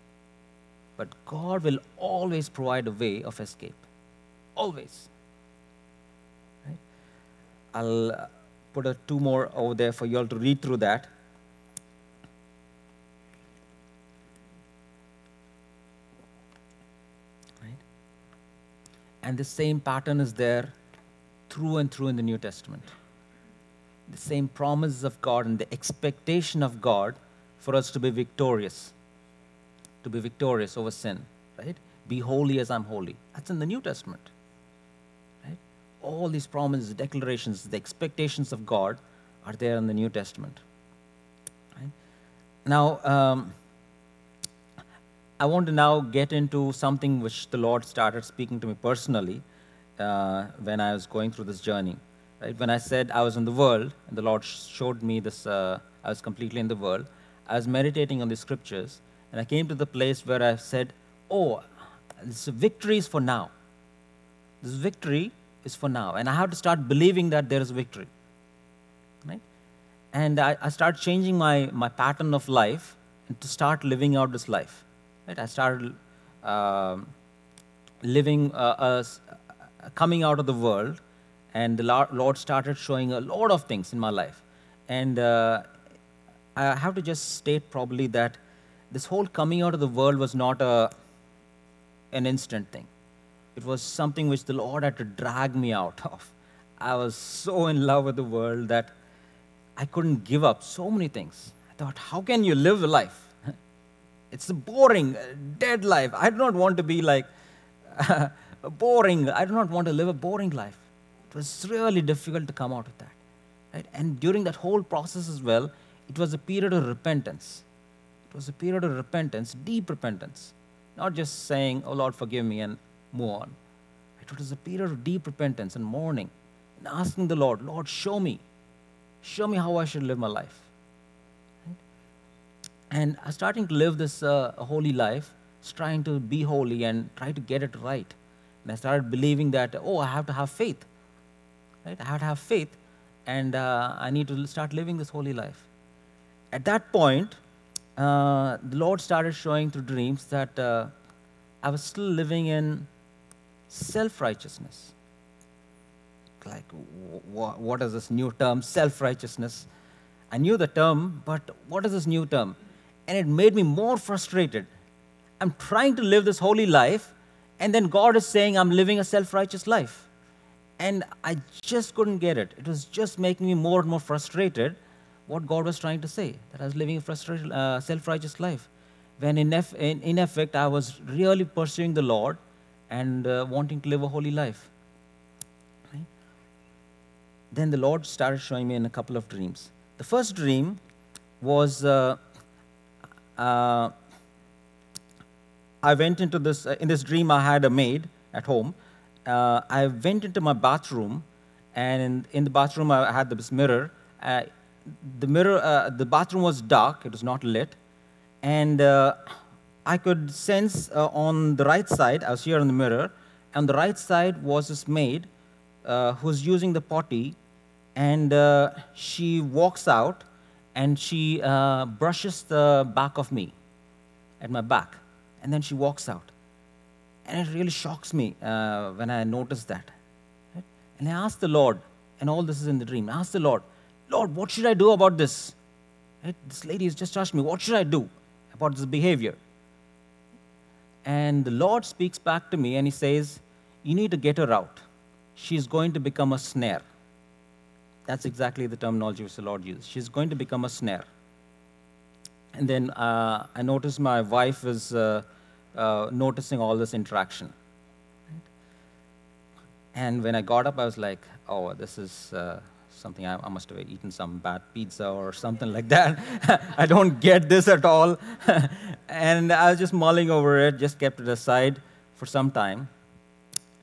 but God will always provide a way of escape. Always. Right? I'll uh, put a two more over there for you all to read through that. And the same pattern is there through and through in the New Testament. The same promises of God and the expectation of God for us to be victorious, to be victorious over sin, right? Be holy as I'm holy. That's in the New Testament. Right? All these promises, declarations, the expectations of God are there in the New Testament. Right? Now, um, I want to now get into something which the Lord started speaking to me personally uh, when I was going through this journey. Right? When I said I was in the world, and the Lord showed me this, uh, I was completely in the world, I was meditating on the scriptures, and I came to the place where I said, Oh, this victory is for now. This victory is for now. And I have to start believing that there is victory. Right? And I, I started changing my, my pattern of life to start living out this life. Right? I started uh, living, uh, uh, coming out of the world, and the Lord started showing a lot of things in my life. And uh, I have to just state probably that this whole coming out of the world was not a, an instant thing. It was something which the Lord had to drag me out of. I was so in love with the world that I couldn't give up so many things. I thought, how can you live a life? It's a boring, uh, dead life. I do not want to be like boring. I do not want to live a boring life. It was really difficult to come out of that. Right? And during that whole process as well, it was a period of repentance. It was a period of repentance, deep repentance. Not just saying, Oh Lord, forgive me and move on. It was a period of deep repentance and mourning and asking the Lord, Lord, show me. Show me how I should live my life. And starting to live this uh, holy life, trying to be holy and try to get it right. And I started believing that, oh, I have to have faith. Right? I have to have faith, and uh, I need to start living this holy life. At that point, uh, the Lord started showing through dreams that uh, I was still living in self righteousness. Like, what is this new term, self righteousness? I knew the term, but what is this new term? And it made me more frustrated. I'm trying to live this holy life, and then God is saying I'm living a self righteous life. And I just couldn't get it. It was just making me more and more frustrated what God was trying to say that I was living a uh, self righteous life. When in, eff- in, in, effect, I was really pursuing the Lord and uh, wanting to live a holy life. Then the Lord started showing me in a couple of dreams. The first dream was uh, uh, I went into this, uh, in this dream, I had a maid at home. Uh, I went into my bathroom, and in, in the bathroom, I had this mirror. Uh, the mirror, uh, the bathroom was dark, it was not lit. And uh, I could sense on the right side, I was here in the mirror, on the right side was this maid uh, who's using the potty, and she walks out and she uh, brushes the back of me, at my back, and then she walks out. And it really shocks me uh, when I notice that. And I ask the Lord, and all this is in the dream. I asked the Lord, Lord, what should I do about this? Right? This lady has just touched me. What should I do about this behavior? And the Lord speaks back to me and he says, You need to get her out. She's going to become a snare. That's exactly the terminology which the Lord used. She's going to become a snare. And then uh, I noticed my wife is uh, uh, noticing all this interaction. And when I got up, I was like, oh, this is uh, something I, I, must have eaten some bad pizza or something like that. I don't get this at all. and I was just mulling over it, just kept it aside for some time.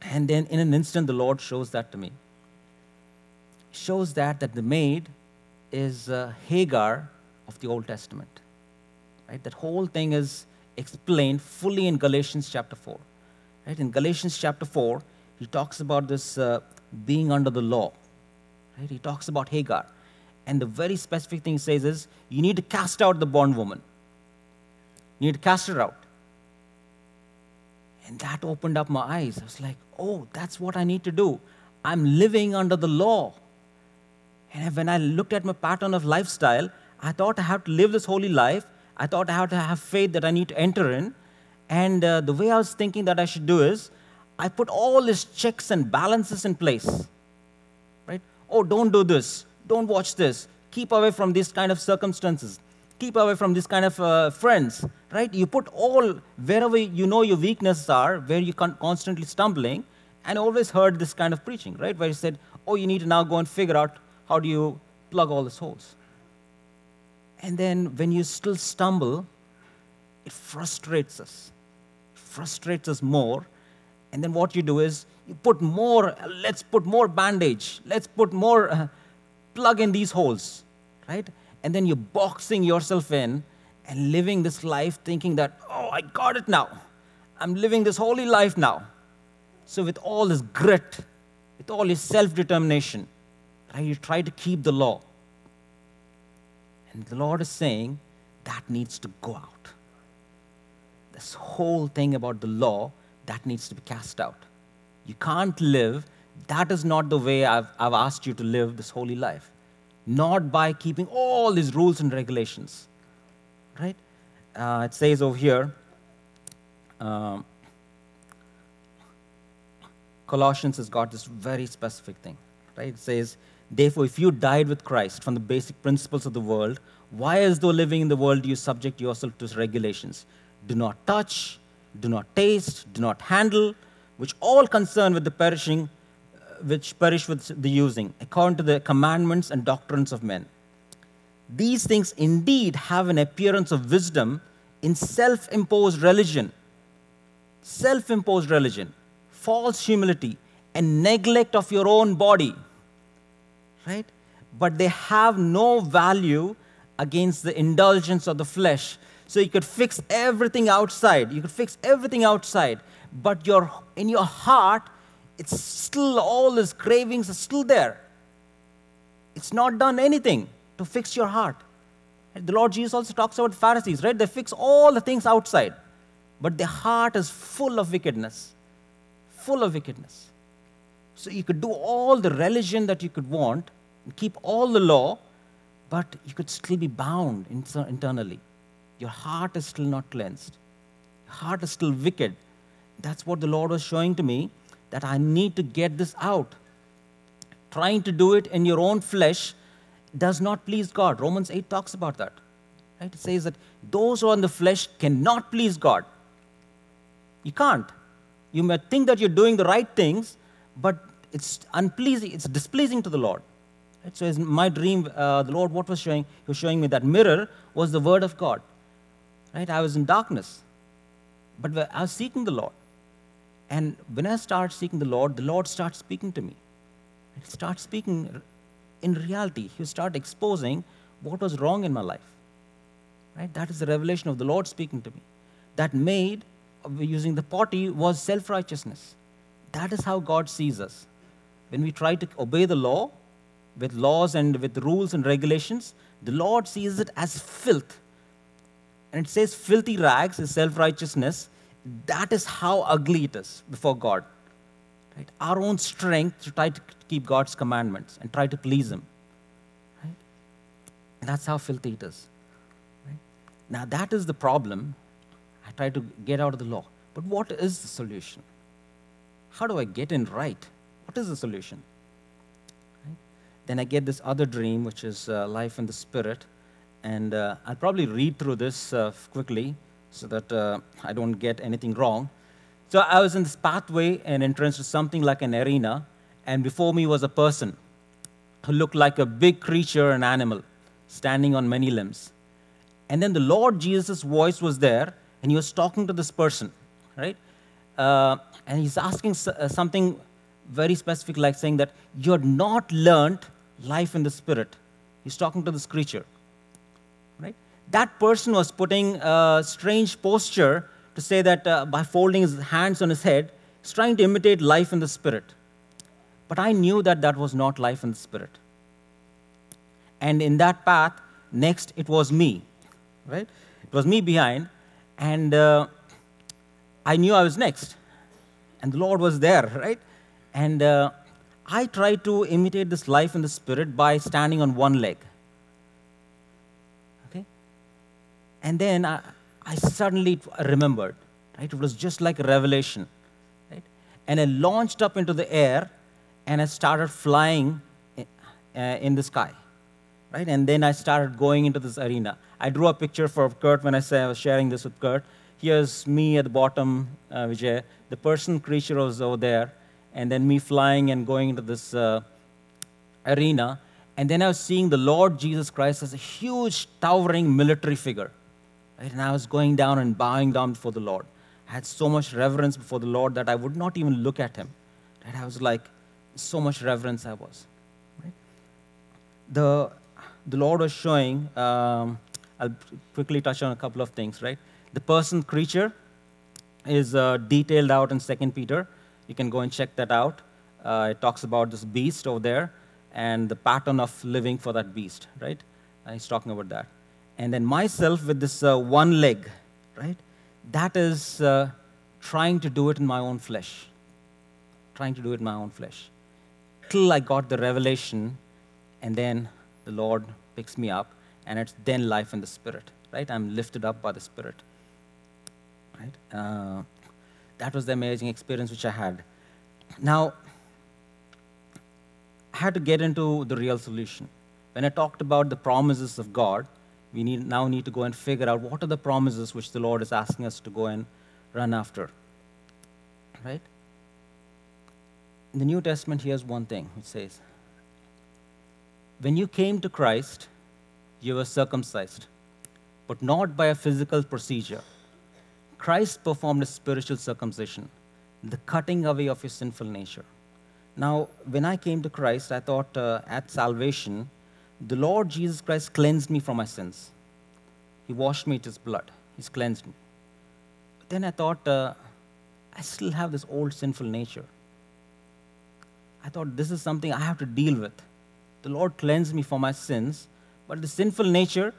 And then in an instant, the Lord shows that to me. Shows that that the maid is uh, Hagar of the Old Testament. Right? That whole thing is explained fully in Galatians chapter 4. Right? In Galatians chapter 4, he talks about this uh, being under the law. Right? He talks about Hagar. And the very specific thing he says is you need to cast out the bondwoman. You need to cast her out. And that opened up my eyes. I was like, oh, that's what I need to do. I'm living under the law. And when I looked at my pattern of lifestyle, I thought I have to live this holy life. I thought I have to have faith that I need to enter in. And uh, the way I was thinking that I should do is, I put all these checks and balances in place. Right? Oh, don't do this. Don't watch this. Keep away from these kind of circumstances keep away from this kind of uh, friends, right? You put all wherever you know your weaknesses are, where you're con- constantly stumbling, and always heard this kind of preaching, right? Where he said, oh, you need to now go and figure out how do you plug all these holes. And then when you still stumble, it frustrates us. It frustrates us more. And then what you do is you put more, let's put more bandage, let's put more, uh, plug in these holes, right? and then you're boxing yourself in and living this life thinking that, oh, I got it now. I'm living this holy life now. So, with all this grit, with all this self determination, right, you try to keep the law. And the Lord is saying that needs to go out. This whole thing about the law, that needs to be cast out. You can't live, that is not the way I've, I've asked you to live this holy life not by keeping all these rules and regulations. Right? Uh, it says over here, um, Colossians has got this very specific thing. Right? It says, Therefore, if you died with Christ from the basic principles of the world, why, as though living in the world, do you subject yourself to regulations? Do not touch, do not taste, do not handle, which all concern with the perishing uh, which perish with the using, according to the commandments and doctrines of men. These things indeed have an appearance of wisdom in self imposed religion, self imposed religion, false humility, and neglect of your own body. Right? But they have no value against the indulgence of the flesh. So you could fix everything outside. You could fix everything outside. But your, in your heart, it's still, all his cravings are still there. It's not done anything to fix your heart. The Lord Jesus also talks about Pharisees, right? They fix all the things outside, but their heart is full of wickedness. Full of wickedness. So you could do all the religion that you could want keep all the law, but you could still be bound internally. Your heart is still not cleansed. Your heart is still wicked. That's what the Lord was showing to me that I need to get this out. Trying to do it in your own flesh does not please God. Romans 8 talks about that. Right? It says that those who are in the flesh cannot please God. You can't. You may think that you're doing the right things, but it's unpleasing, it's displeasing to the Lord. So, in my dream, uh, the Lord, what was showing? He was showing me that mirror was the Word of God. Right? I was in darkness, but I was seeking the Lord. And when I start seeking the Lord, the Lord starts speaking to me. He starts speaking in reality. He start exposing what was wrong in my life. Right? That is the revelation of the Lord speaking to me. That maid using the potty was self righteousness. That is how God sees us. When we try to obey the law with laws and with rules and regulations, the Lord sees it as filth. And it says, filthy rags is self righteousness. That is how ugly it is before God. Right? Our own strength to try to keep God's commandments and try to please Him. Right? That's how filthy it is. Right? Now, that is the problem. I try to get out of the law. But what is the solution? How do I get in right? What is the solution? Then I get this other dream, which is uh, life in the spirit. And uh, I'll probably read through this uh, quickly so that uh, I don't get anything wrong. So I was in this pathway and entrance to something like an arena, and before me was a person who looked like a big creature, an animal, standing on many limbs. And then the Lord Jesus' voice was there, and he was talking to this person, right? Uh, and he's asking uh, something very specific, like saying that you had not learned life in the spirit. He's talking to this creature, right? That person was putting a strange posture to say that uh, by folding his hands on his head, he's trying to imitate life in the spirit. But I knew that that was not life in the spirit. And in that path, next it was me, right? It was me behind, and uh, I knew I was next. And the Lord was there, right? And uh, I tried to imitate this life in the spirit by standing on one leg. Okay? And then I, I suddenly remembered, right? It was just like a revelation, right? And I launched up into the air and I started flying uh, in the sky, right? And then I started going into this arena. I drew a picture for Curt when I, say I was sharing this with Curt. Here's me at the bottom, uh, Vijay. The person creature was over there, and then me flying and going into this uh, arena. And then I was seeing the Lord Jesus Christ as a huge, towering military figure Right? And I was going down and bowing down before the Lord. I had so much reverence before the Lord that I would not even look at him. Right? I was like, so much reverence I was. Right? The, the Lord was showing, um, I'll quickly touch on a couple of things, right? The person creature is uh, detailed out in Second Peter. You can go and check that out. Uh, it talks about this beast over there and the pattern of living for that beast, right? Uh, he's talking about that and then myself with this uh, one leg, right? That is uh, trying to do it in my own flesh. Trying to do it in my own flesh. Till I got the revelation, and then the Lord picks me up, and it's then life in the Spirit, right? I'm lifted up by the Spirit, right? That was the amazing experience which I had. Now, I had to get into the real solution. When I talked about the promises of God, we need, now need to go and figure out what are the promises which the Lord is asking us to go and run after. Right? In the New Testament, here's one thing it says, When you came to Christ, you were circumcised, but not by a physical procedure. Christ performed a spiritual circumcision, the cutting away of your sinful nature. Now, when I came to Christ, I thought uh, at salvation, the Lord Jesus Christ cleansed me from my sins. He washed me with his blood. He's cleansed me. But then I thought, uh, I still have this old sinful nature. I thought this is something I have to deal with. The Lord cleansed me from my sins, but the sinful nature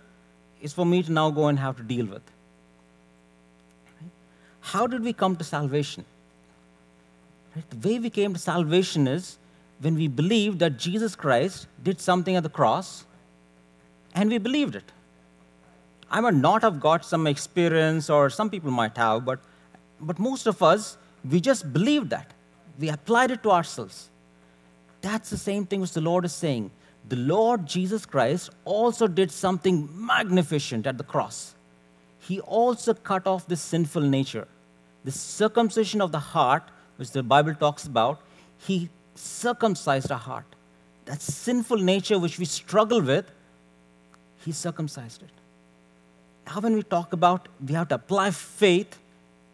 is for me to now go and have to deal with. How did we come to salvation? Right? The way we came to salvation is when we believed that Jesus Christ did something at the cross and we believed it. I might not have got some experience, or some people might have, but, but most of us, we just believed that. We applied it to ourselves. That's the same thing which the Lord is saying. The Lord Jesus Christ also did something magnificent at the cross. He also cut off this sinful nature, this circumcision of the heart, which the Bible talks about. He circumcised our heart. that sinful nature which we struggle with, He circumcised it. Now, when we talk about we have to apply faith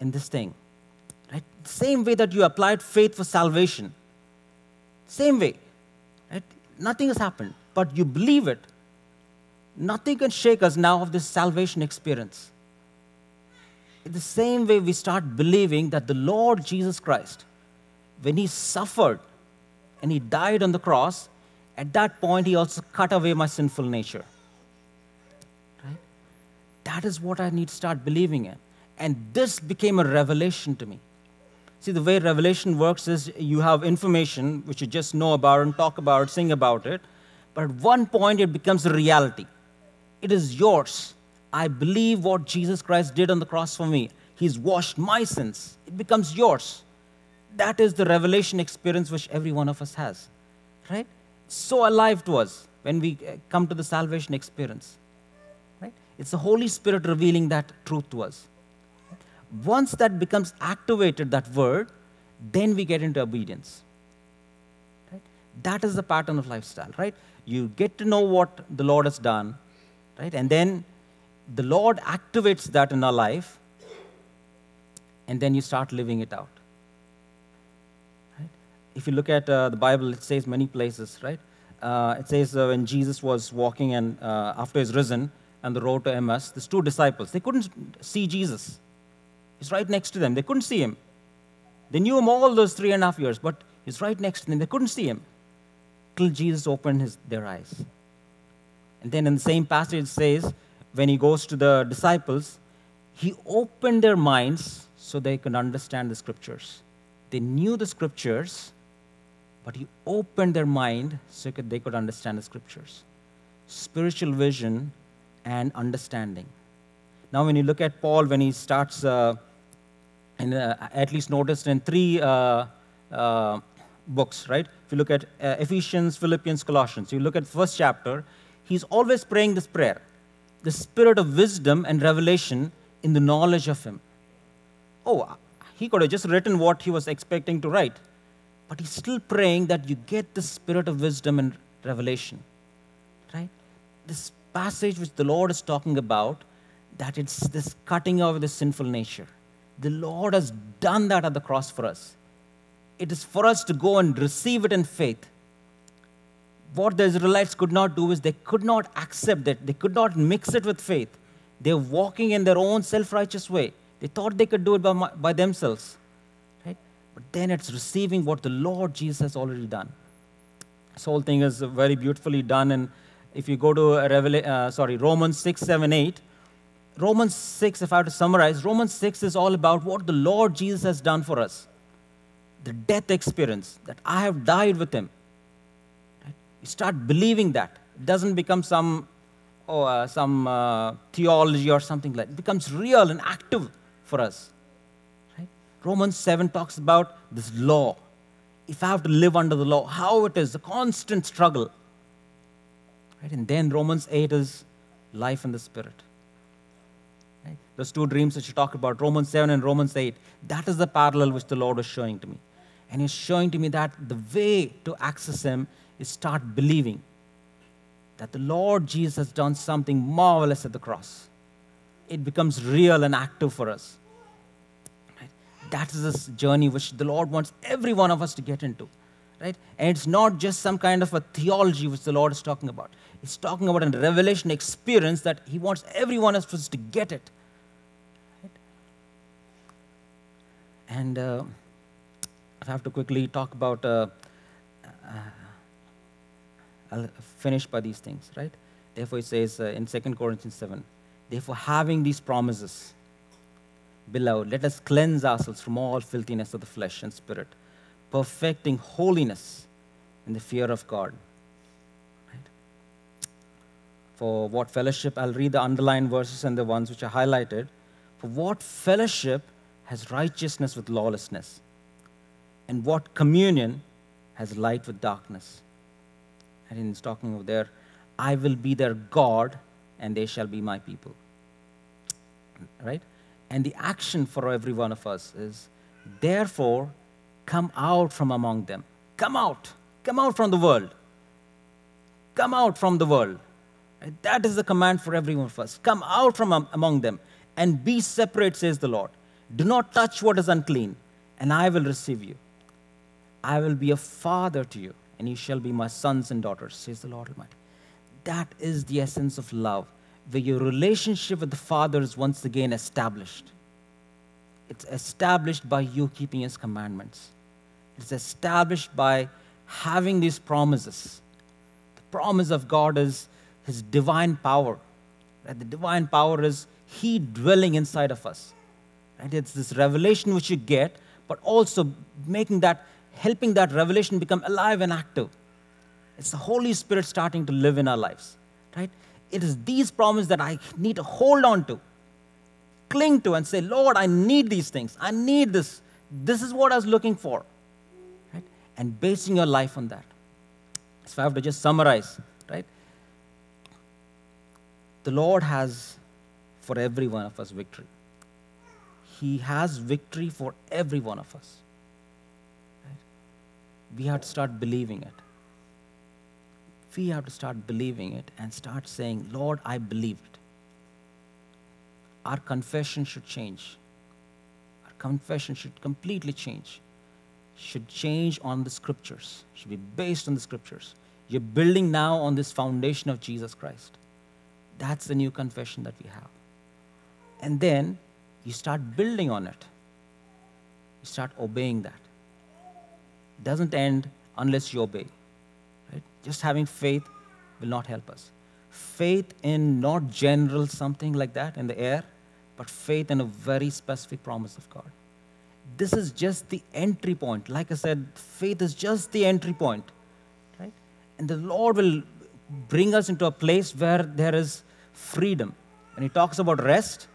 in this thing, right? Same way that you applied faith for salvation, same way, right? Nothing has happened, but you believe it. Nothing can shake us now of this salvation experience. In the same way, we start believing that the Lord Jesus Christ, when He suffered and He died on the cross, at that point, He also cut away my sinful nature. Right? That is what I need to start believing in. And this became a revelation to me. See, the way revelation works is you have information which you just know about and talk about, sing about it, but at one point it becomes a reality. It is yours. I believe what Jesus Christ did on the cross for me. He's washed my sins. It becomes yours. That is the revelation experience which every one of us has, right? So alive to us when we uh, come to the salvation experience, right? It's the Holy Spirit revealing that truth to us. Once that becomes activated, that word, then we get into obedience. Right? That is the pattern of lifestyle, right? You get to know what the Lord has done, right? And then the Lord activates that in our life, and then you start living it out. Right? If you look at uh, the Bible, it says many places, right? Uh, it says uh, when Jesus was walking and uh, after his risen and the road to Emmaus, there's two disciples. They couldn't see Jesus. He's right next to them. They couldn't see him. They knew him all those three and a half years, but he's right next to them. They couldn't see him till Jesus opened his, their eyes. And then in the same passage, it says, when he goes to the disciples, he opened their minds so they could understand the scriptures. They knew the scriptures, but he opened their mind so they could understand the scriptures. Spiritual vision and understanding. Now, when you look at Paul, when he starts, uh, in, uh, at least noticed in three uh, uh books, right? If you look at uh, Ephesians, Philippians, Colossians, you look at the first chapter, he's always praying this prayer the spirit of wisdom and revelation in the knowledge of him. Oh, he could have just written what he was expecting to write, but he's still praying that you get the spirit of wisdom and revelation. Right? This passage which the Lord is talking about that it's this cutting of the sinful nature. The Lord has done that at the cross for us. It is for us to go and receive it in faith. What the Israelites could not do is they could not accept it, they could not mix it with faith. They're walking in their own self righteous way. They thought they could do it by, by themselves. Right? But then it's receiving what the Lord Jesus has already done. This whole thing is very beautifully done. And if you go to Revela- uh, sorry, Romans 6, 7, 8, Romans 6, if I have to summarize, Romans 6 is all about what the Lord Jesus has done for us. The death experience, that I have died with him. You start believing that. It doesn't become some, oh, uh, some uh, theology or something like. It becomes real and active for us. Right? Romans 7 talks about this law. If I have to live under the law, how it is, a constant struggle. Right? And then Romans 8 is life in the Spirit. Right? Those two dreams that you talk about, Romans 7 and Romans 8, that is the parallel which the Lord is showing to me. And He's showing to me that the way to access Him is start believing that the Lord Jesus has done something marvelous at the cross. It becomes real and active for us. Right? That is this journey which the Lord wants every one of us to get into. Right? And it's not just some kind of a theology which the Lord is talking about. It's talking about a revelation experience that He wants every one of us to get it. And uh, I have to quickly talk about, uh, uh, I'll finish by these things, right? Therefore, it says uh, in 2 Corinthians 7, therefore, having these promises, beloved, let us cleanse ourselves from all filthiness of the flesh and spirit, perfecting holiness in the fear of God. Right? For what fellowship, I'll read the underlined verses and the ones which are highlighted. For what fellowship has righteousness with lawlessness? And what communion has light with darkness? And he's talking over there, I will be their God, and they shall be my people. Right? And the action for every one of us is, therefore, come out from among them. Come out. Come out from the world. Come out from the world. That is the command for every one of us. Come out from among them and be separate, says the Lord. Do not touch what is unclean, and I will receive you. I will be a father to you, and you shall be my sons and daughters, says the Lord Almighty. That is the essence of love, where your relationship with the Father is once again established. It's established by you keeping His commandments. It's established by having these promises. The promise of God is His divine power. Right? The divine power is He dwelling inside of us. Right? It's this revelation which you get, but also making that, helping that revelation become alive and active. It's the Holy Spirit starting to live in our lives. Right? It is these promises that I need to hold on to cling to and say, Lord, I need these things. I need this. This is what I was looking for. Right? And basing your life on that. So I have to just summarize, right? The Lord has for every one of us victory. He has victory for every one of us. We have to start believing it. We have to start believing it and start saying, Lord, I believe it our confession should change. Our confession should completely change. Should change on the scriptures, should be based on the scriptures. You're building now on this foundation of Jesus Christ. That's the new confession that we have. And then you start building on it. You start obeying that. Doesn't end unless you obey. Right? Just having faith will not help us. Faith in not general something like that in the air, but faith in a very specific promise of God. This is just the entry point. Like I said, faith is just the entry point. Right? And the Lord will bring us into a place where there is freedom. When He talks about rest,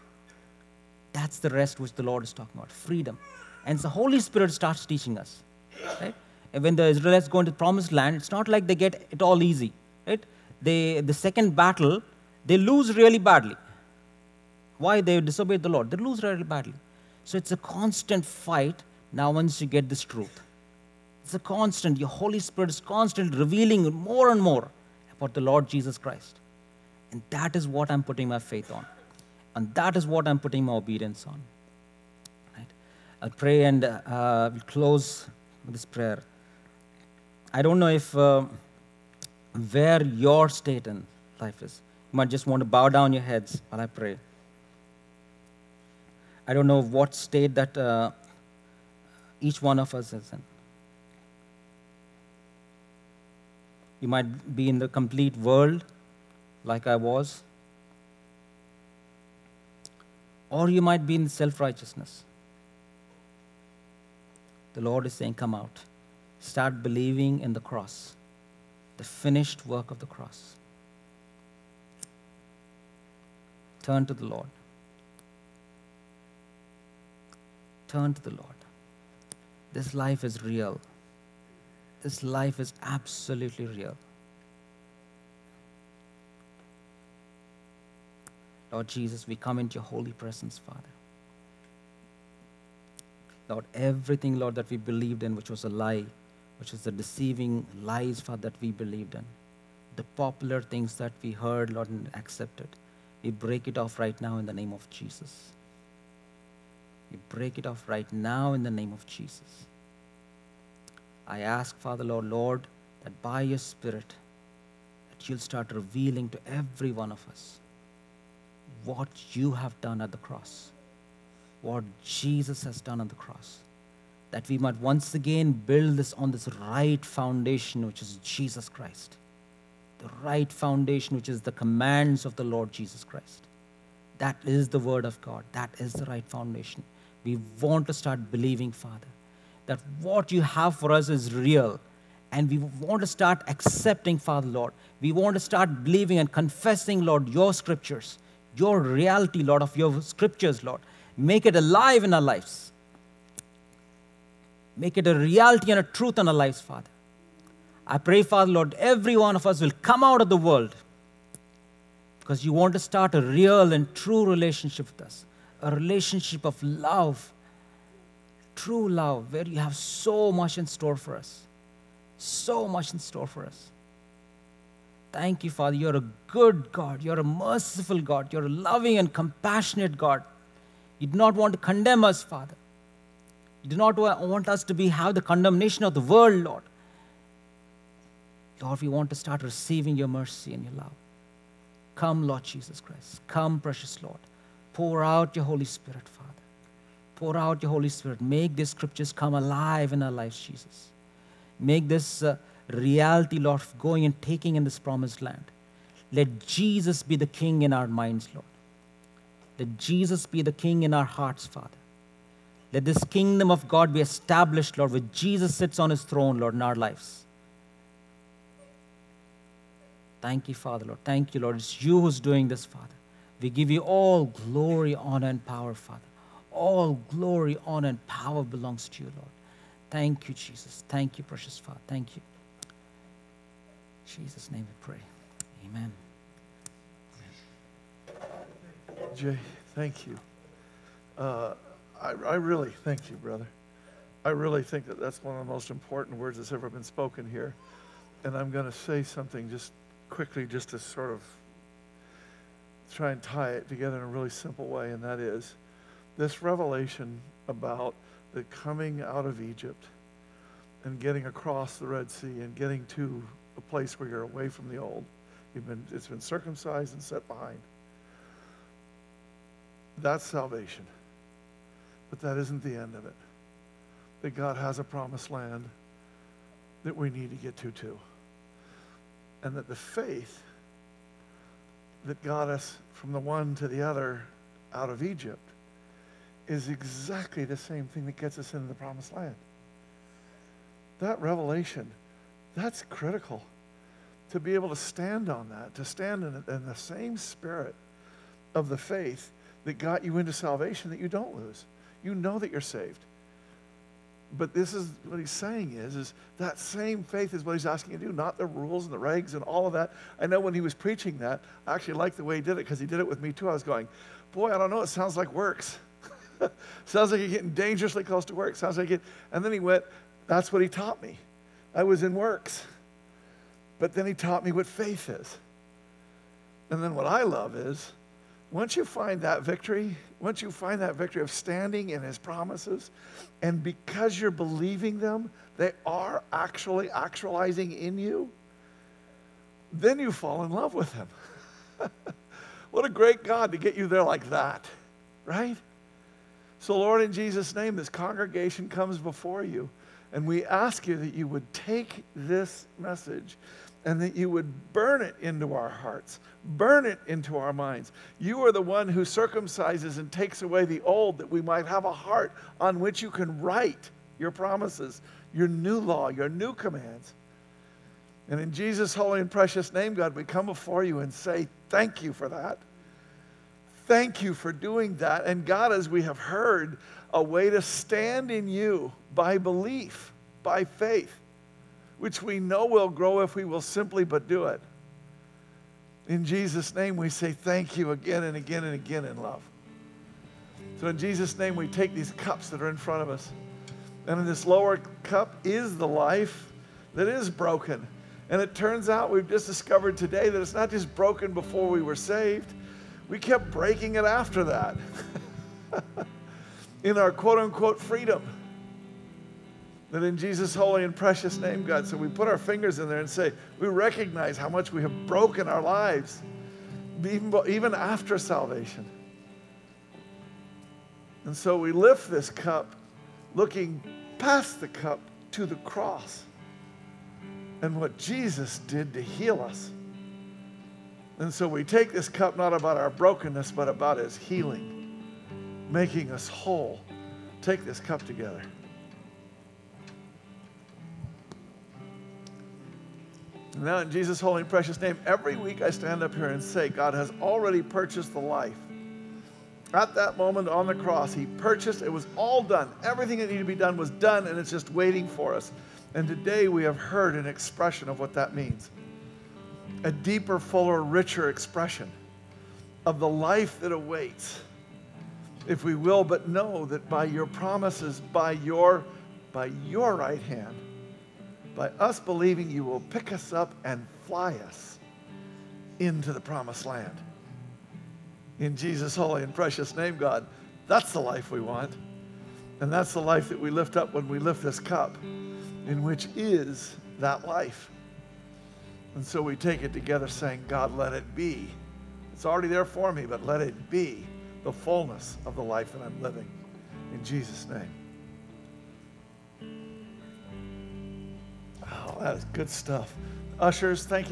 that's the rest which the Lord is talking about freedom. And the Holy Spirit starts teaching us. Right? When the Israelites go into the promised land, it's not like they get it all easy. Right? They, the second battle, they lose really badly. Why? They disobeyed the Lord. They lose really badly. So it's a constant fight now once you get this truth. It's a constant. Your Holy Spirit is constantly revealing more and more about the Lord Jesus Christ. And that is what I'm putting my faith on. And that is what I'm putting my obedience on. Right? I'll pray and uh, we'll close this prayer. I don't know if uh, where your state in life is. You might just want to bow down your heads while I pray. I don't know what state that uh, each one of us is in. You might be in the complete world, like I was, or you might be in self righteousness. The Lord is saying, Come out. Start believing in the cross, the finished work of the cross. Turn to the Lord. Turn to the Lord. This life is real. This life is absolutely real. Lord Jesus, we come into your holy presence, Father. Lord, everything, Lord, that we believed in, which was a lie, which is the deceiving lies, Father, that we believed in, the popular things that we heard, Lord, and accepted, we break it off right now in the name of Jesus. We break it off right now in the name of Jesus. I ask, Father, Lord, Lord, that by your Spirit, that you'll start revealing to every one of us what you have done at the cross, what Jesus has done on the cross, that we might once again build this on this right foundation, which is Jesus Christ, the right foundation, which is the commands of the Lord Jesus Christ. That is the Word of God, that is the right foundation. We want to start believing, Father, that what you have for us is real. And we want to start accepting, Father, Lord. We want to start believing and confessing, Lord, your scriptures, your reality, Lord, of your scriptures, Lord. Make it alive in our lives. Make it a reality and a truth in our lives, Father. I pray, Father, Lord, every one of us will come out of the world because you want to start a real and true relationship with us a relationship of love, true love, where you have so much in store for us. So much in store for us. Thank you, Father. You're a good God. You're a merciful God. You're a loving and compassionate God. You do not want to condemn us, Father. You do not want us to be have the condemnation of the world, Lord. Lord, we want to start receiving your mercy and your love. Come, Lord Jesus Christ. Come, precious Lord. Pour out your Holy Spirit, Father. Pour out your Holy Spirit. Make these scriptures come alive in our lives, Jesus. Make this uh, reality, Lord, going and taking in this promised land. Let Jesus be the king in our minds, Lord. Let Jesus be the king in our hearts, Father. Let this kingdom of God be established, Lord, where Jesus sits on his throne, Lord, in our lives. Thank you, Father, Lord. Thank you, Lord. It's you who's doing this, Father. We give you all glory, honor, and power, Father. All glory, honor, and power belongs to you, Lord. Thank you, Jesus. Thank you, precious Father. Thank you. In Jesus' name we pray. Amen. Jay, thank you. Uh, I, I really thank you, brother. I really think that that's one of the most important words that's ever been spoken here. And I'm going to say something just quickly, just to sort of try and tie it together in a really simple way, and that is this revelation about the coming out of Egypt and getting across the Red Sea and getting to a place where you're away from the old. You've been, it's been circumcised and set behind. That's salvation. But that isn't the end of it. That God has a promised land that we need to get to too. And that the faith that got us from the one to the other out of Egypt is exactly the same thing that gets us into the promised land. That revelation, that's critical. To be able to stand on that, to stand in, in the same spirit of the faith that got you into salvation that you don't lose. You know that you're saved. But this is what he's saying is, is that same faith is what he's asking you to do, not the rules and the regs and all of that. I know when he was preaching that, I actually liked the way he did it because he did it with me too. I was going, boy, I don't know, it sounds like works. sounds like you're getting dangerously close to work. Sounds like it. And then he went, that's what he taught me. I was in works. But then he taught me what faith is. And then what I love is, once you find that victory, once you find that victory of standing in his promises, and because you're believing them, they are actually actualizing in you, then you fall in love with him. what a great God to get you there like that, right? So, Lord, in Jesus' name, this congregation comes before you, and we ask you that you would take this message and that you would burn it into our hearts, burn it into our minds. You are the one who circumcises and takes away the old, that we might have a heart on which you can write your promises, your new law, your new commands. And in Jesus' holy and precious name, God, we come before you and say, Thank you for that. Thank you for doing that. And God, as we have heard, a way to stand in you by belief, by faith which we know will grow if we will simply but do it. In Jesus' name, we say thank you again and again and again in love. So, in Jesus' name, we take these cups that are in front of us. And in this lower cup is the life that is broken. And it turns out we've just discovered today that it's not just broken before we were saved, we kept breaking it after that in our quote unquote freedom. That in Jesus' holy and precious name, God, so we put our fingers in there and say, we recognize how much we have broken our lives, even, even after salvation. And so we lift this cup, looking past the cup to the cross and what Jesus did to heal us. And so we take this cup not about our brokenness, but about his healing, making us whole. Take this cup together. Now, in Jesus' holy and precious name, every week I stand up here and say, God has already purchased the life. At that moment on the cross, He purchased, it was all done. Everything that needed to be done was done, and it's just waiting for us. And today we have heard an expression of what that means a deeper, fuller, richer expression of the life that awaits. If we will but know that by your promises, by your, by your right hand, by us believing you will pick us up and fly us into the promised land. In Jesus' holy and precious name, God, that's the life we want. And that's the life that we lift up when we lift this cup, in which is that life. And so we take it together saying, God, let it be. It's already there for me, but let it be the fullness of the life that I'm living. In Jesus' name. That is good stuff. Ushers, thank you.